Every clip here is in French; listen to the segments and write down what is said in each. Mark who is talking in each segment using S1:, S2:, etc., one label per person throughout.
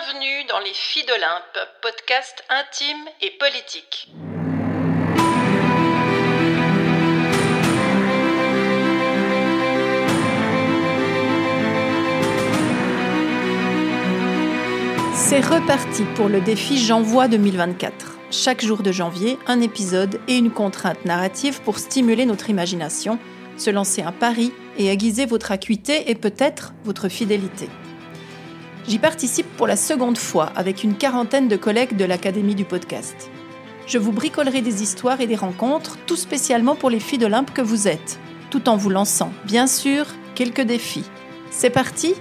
S1: Bienvenue dans Les Filles d'Olympe, podcast intime et politique.
S2: C'est reparti pour le défi J'envoie 2024. Chaque jour de janvier, un épisode et une contrainte narrative pour stimuler notre imagination, se lancer un pari et aiguiser votre acuité et peut-être votre fidélité. J'y participe pour la seconde fois avec une quarantaine de collègues de l'Académie du podcast. Je vous bricolerai des histoires et des rencontres, tout spécialement pour les filles d'Olympe que vous êtes, tout en vous lançant, bien sûr, quelques défis. C'est parti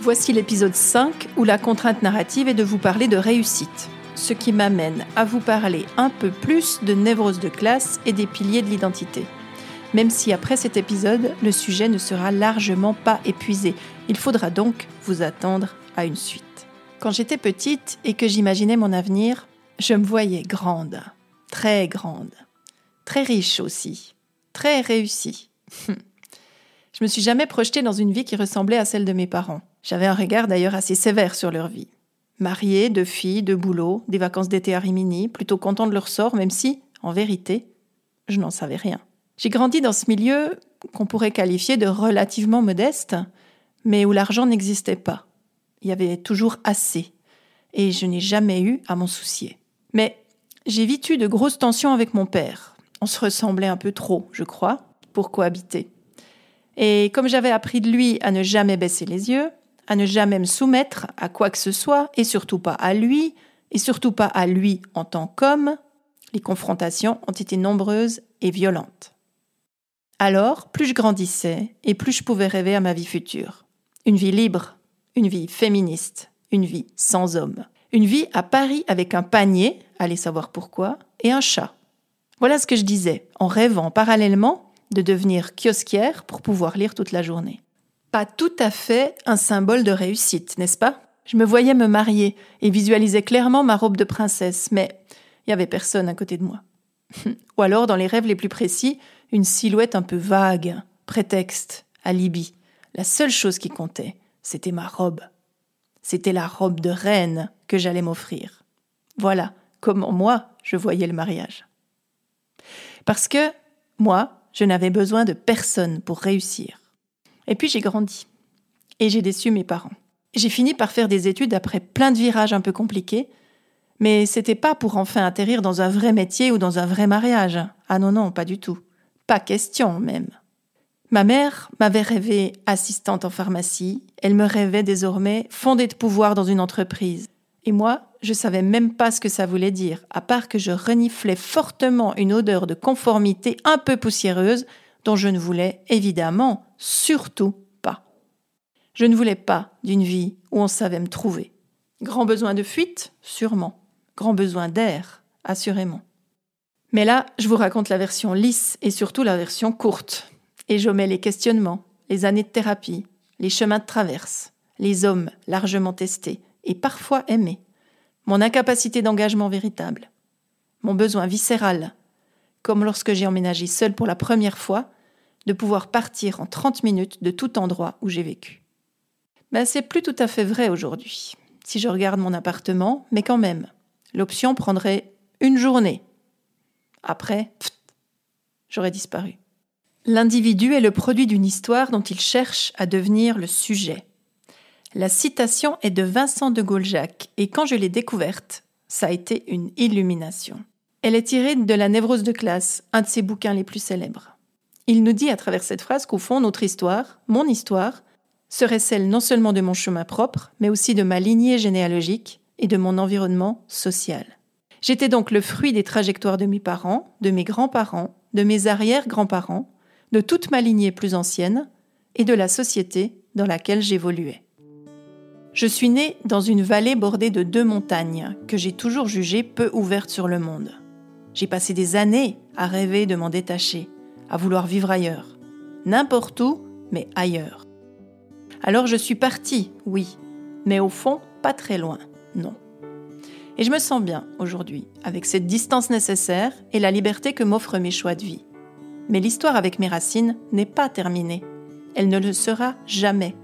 S2: Voici l'épisode 5 où la contrainte narrative est de vous parler de réussite, ce qui m'amène à vous parler un peu plus de névrose de classe et des piliers de l'identité même si après cet épisode, le sujet ne sera largement pas épuisé. Il faudra donc vous attendre à une suite. Quand j'étais petite et que j'imaginais mon avenir, je me voyais grande, très grande, très riche aussi, très réussie. je me suis jamais projetée dans une vie qui ressemblait à celle de mes parents. J'avais un regard d'ailleurs assez sévère sur leur vie. Mariés, deux filles, deux boulots, des vacances d'été à Rimini, plutôt content de leur sort, même si, en vérité, je n'en savais rien. J'ai grandi dans ce milieu qu'on pourrait qualifier de relativement modeste, mais où l'argent n'existait pas. Il y avait toujours assez, et je n'ai jamais eu à m'en soucier. Mais j'ai vite eu de grosses tensions avec mon père. On se ressemblait un peu trop, je crois, pour cohabiter. Et comme j'avais appris de lui à ne jamais baisser les yeux, à ne jamais me soumettre à quoi que ce soit, et surtout pas à lui, et surtout pas à lui en tant qu'homme, les confrontations ont été nombreuses et violentes. Alors, plus je grandissais et plus je pouvais rêver à ma vie future. Une vie libre, une vie féministe, une vie sans homme. Une vie à Paris avec un panier, allez savoir pourquoi, et un chat. Voilà ce que je disais, en rêvant parallèlement de devenir kiosquière pour pouvoir lire toute la journée. Pas tout à fait un symbole de réussite, n'est-ce pas? Je me voyais me marier et visualisais clairement ma robe de princesse, mais il n'y avait personne à côté de moi. Ou alors, dans les rêves les plus précis, une silhouette un peu vague, prétexte, alibi. La seule chose qui comptait, c'était ma robe. C'était la robe de reine que j'allais m'offrir. Voilà comment moi je voyais le mariage. Parce que moi, je n'avais besoin de personne pour réussir. Et puis j'ai grandi. Et j'ai déçu mes parents. J'ai fini par faire des études après plein de virages un peu compliqués, mais c'était pas pour enfin atterrir dans un vrai métier ou dans un vrai mariage. Ah non, non, pas du tout. Pas question même. Ma mère m'avait rêvé assistante en pharmacie, elle me rêvait désormais fondée de pouvoir dans une entreprise. Et moi, je savais même pas ce que ça voulait dire, à part que je reniflais fortement une odeur de conformité un peu poussiéreuse dont je ne voulais évidemment surtout pas. Je ne voulais pas d'une vie où on savait me trouver. Grand besoin de fuite, sûrement. Grand besoin d'air, assurément. Mais là, je vous raconte la version lisse et surtout la version courte. Et j'omets les questionnements, les années de thérapie, les chemins de traverse, les hommes largement testés et parfois aimés, mon incapacité d'engagement véritable, mon besoin viscéral, comme lorsque j'ai emménagé seul pour la première fois, de pouvoir partir en 30 minutes de tout endroit où j'ai vécu. Ben, c'est plus tout à fait vrai aujourd'hui, si je regarde mon appartement, mais quand même, l'option prendrait une journée après, j'aurais disparu. L'individu est le produit d'une histoire dont il cherche à devenir le sujet. La citation est de Vincent de Gauljac et quand je l'ai découverte, ça a été une illumination. Elle est tirée de La névrose de classe, un de ses bouquins les plus célèbres. Il nous dit à travers cette phrase qu'au fond, notre histoire, mon histoire, serait celle non seulement de mon chemin propre, mais aussi de ma lignée généalogique et de mon environnement social. J'étais donc le fruit des trajectoires de mes parents, de mes grands-parents, de mes arrière-grands-parents, de toute ma lignée plus ancienne et de la société dans laquelle j'évoluais. Je suis née dans une vallée bordée de deux montagnes que j'ai toujours jugées peu ouvertes sur le monde. J'ai passé des années à rêver de m'en détacher, à vouloir vivre ailleurs. N'importe où, mais ailleurs. Alors je suis partie, oui, mais au fond, pas très loin, non. Et je me sens bien aujourd'hui, avec cette distance nécessaire et la liberté que m'offrent mes choix de vie. Mais l'histoire avec mes racines n'est pas terminée. Elle ne le sera jamais.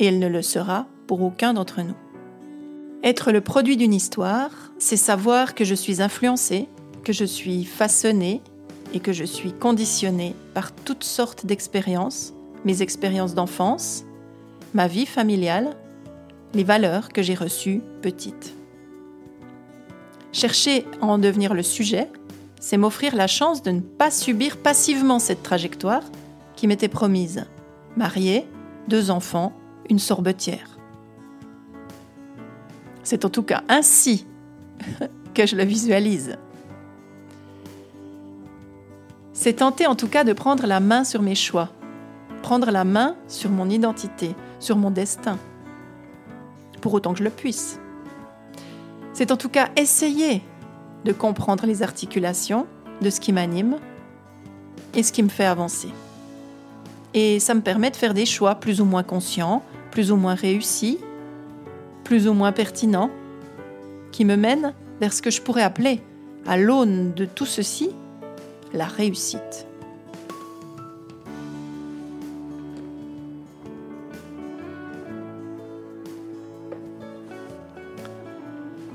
S2: Et elle ne le sera pour aucun d'entre nous. Être le produit d'une histoire, c'est savoir que je suis influencé, que je suis façonné et que je suis conditionné par toutes sortes d'expériences, mes expériences d'enfance, ma vie familiale, les valeurs que j'ai reçues petites. Chercher à en devenir le sujet, c'est m'offrir la chance de ne pas subir passivement cette trajectoire qui m'était promise. Mariée, deux enfants, une sorbetière. C'est en tout cas ainsi que je le visualise. C'est tenter en tout cas de prendre la main sur mes choix, prendre la main sur mon identité, sur mon destin, pour autant que je le puisse. C'est en tout cas essayer de comprendre les articulations de ce qui m'anime et ce qui me fait avancer. Et ça me permet de faire des choix plus ou moins conscients, plus ou moins réussis, plus ou moins pertinents, qui me mènent vers ce que je pourrais appeler, à l'aune de tout ceci, la réussite.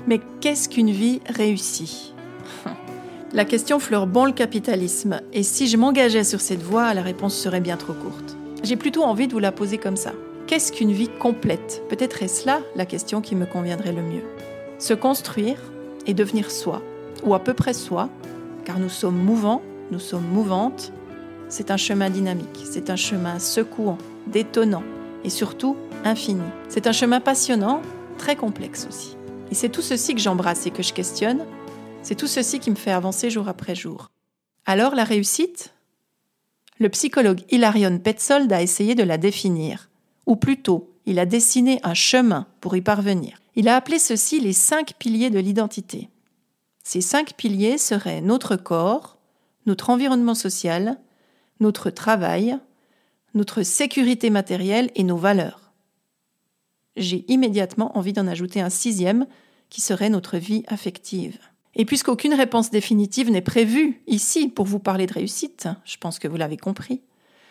S2: Mais qu'est-ce qu'une vie réussie? La question fleure bon le capitalisme, et si je m'engageais sur cette voie, la réponse serait bien trop courte. J'ai plutôt envie de vous la poser comme ça. Qu'est-ce qu'une vie complète? Peut-être est-ce là la question qui me conviendrait le mieux. Se construire et devenir soi, ou à peu près soi, car nous sommes mouvants, nous sommes mouvantes, c'est un chemin dynamique, c'est un chemin secouant, détonnant et surtout infini. C'est un chemin passionnant, très complexe aussi. Et c'est tout ceci que j'embrasse et que je questionne, c'est tout ceci qui me fait avancer jour après jour. Alors la réussite? Le psychologue Hilarion Petzold a essayé de la définir, ou plutôt, il a dessiné un chemin pour y parvenir. Il a appelé ceci les cinq piliers de l'identité. Ces cinq piliers seraient notre corps, notre environnement social, notre travail, notre sécurité matérielle et nos valeurs. J'ai immédiatement envie d'en ajouter un sixième, qui serait notre vie affective. Et puisqu'aucune réponse définitive n'est prévue ici pour vous parler de réussite, je pense que vous l'avez compris,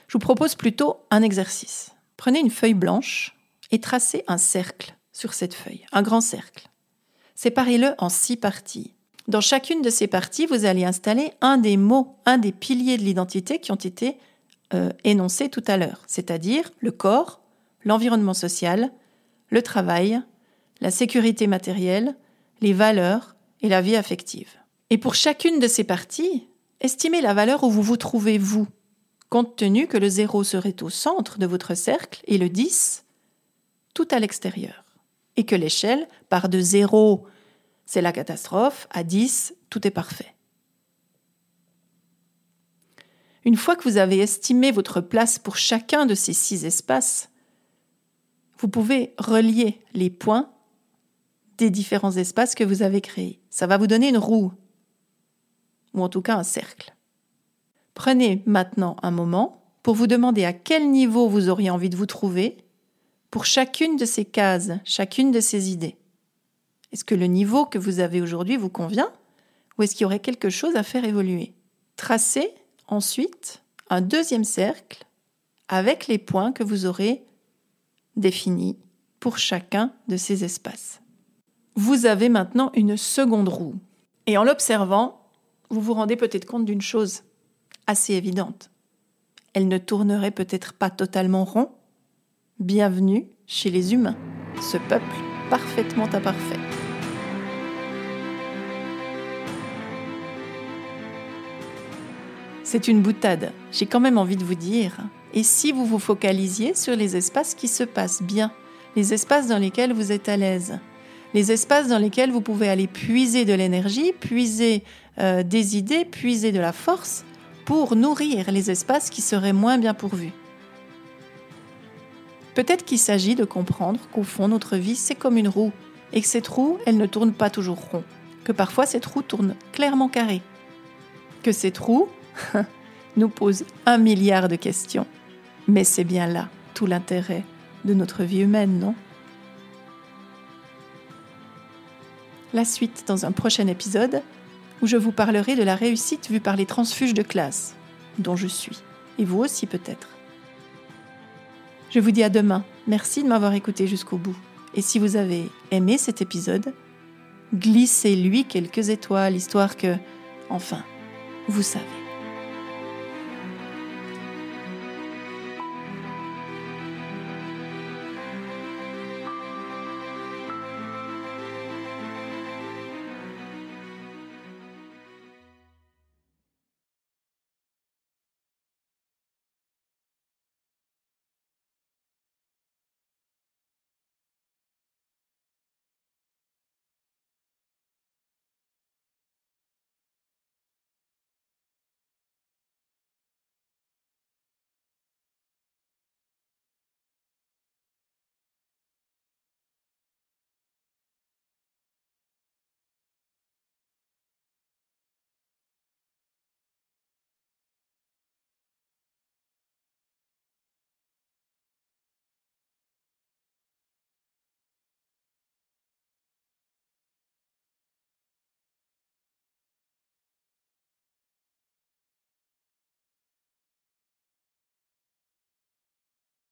S2: je vous propose plutôt un exercice. Prenez une feuille blanche et tracez un cercle sur cette feuille, un grand cercle. Séparez-le en six parties. Dans chacune de ces parties, vous allez installer un des mots, un des piliers de l'identité qui ont été euh, énoncés tout à l'heure, c'est-à-dire le corps, l'environnement social, le travail, la sécurité matérielle, les valeurs et la vie affective. Et pour chacune de ces parties, estimez la valeur où vous vous trouvez vous, compte tenu que le 0 serait au centre de votre cercle et le 10 tout à l'extérieur, et que l'échelle part de 0 c'est la catastrophe. À 10, tout est parfait. Une fois que vous avez estimé votre place pour chacun de ces six espaces, vous pouvez relier les points des différents espaces que vous avez créés. Ça va vous donner une roue, ou en tout cas un cercle. Prenez maintenant un moment pour vous demander à quel niveau vous auriez envie de vous trouver pour chacune de ces cases, chacune de ces idées. Est-ce que le niveau que vous avez aujourd'hui vous convient ou est-ce qu'il y aurait quelque chose à faire évoluer? Tracez ensuite un deuxième cercle avec les points que vous aurez définis pour chacun de ces espaces. Vous avez maintenant une seconde roue. Et en l'observant, vous vous rendez peut-être compte d'une chose assez évidente. Elle ne tournerait peut-être pas totalement rond. Bienvenue chez les humains, ce peuple parfaitement imparfait. C'est une boutade. J'ai quand même envie de vous dire. Et si vous vous focalisiez sur les espaces qui se passent bien, les espaces dans lesquels vous êtes à l'aise, les espaces dans lesquels vous pouvez aller puiser de l'énergie, puiser euh, des idées, puiser de la force pour nourrir les espaces qui seraient moins bien pourvus. Peut-être qu'il s'agit de comprendre qu'au fond, notre vie, c'est comme une roue, et que cette roue, elle ne tourne pas toujours rond, que parfois cette roue tourne clairement carré, que cette roue, nous pose un milliard de questions. Mais c'est bien là tout l'intérêt de notre vie humaine, non? La suite dans un prochain épisode où je vous parlerai de la réussite vue par les transfuges de classe, dont je suis, et vous aussi peut-être. Je vous dis à demain. Merci de m'avoir écouté jusqu'au bout. Et si vous avez aimé cet épisode, glissez-lui quelques étoiles, histoire que, enfin, vous savez.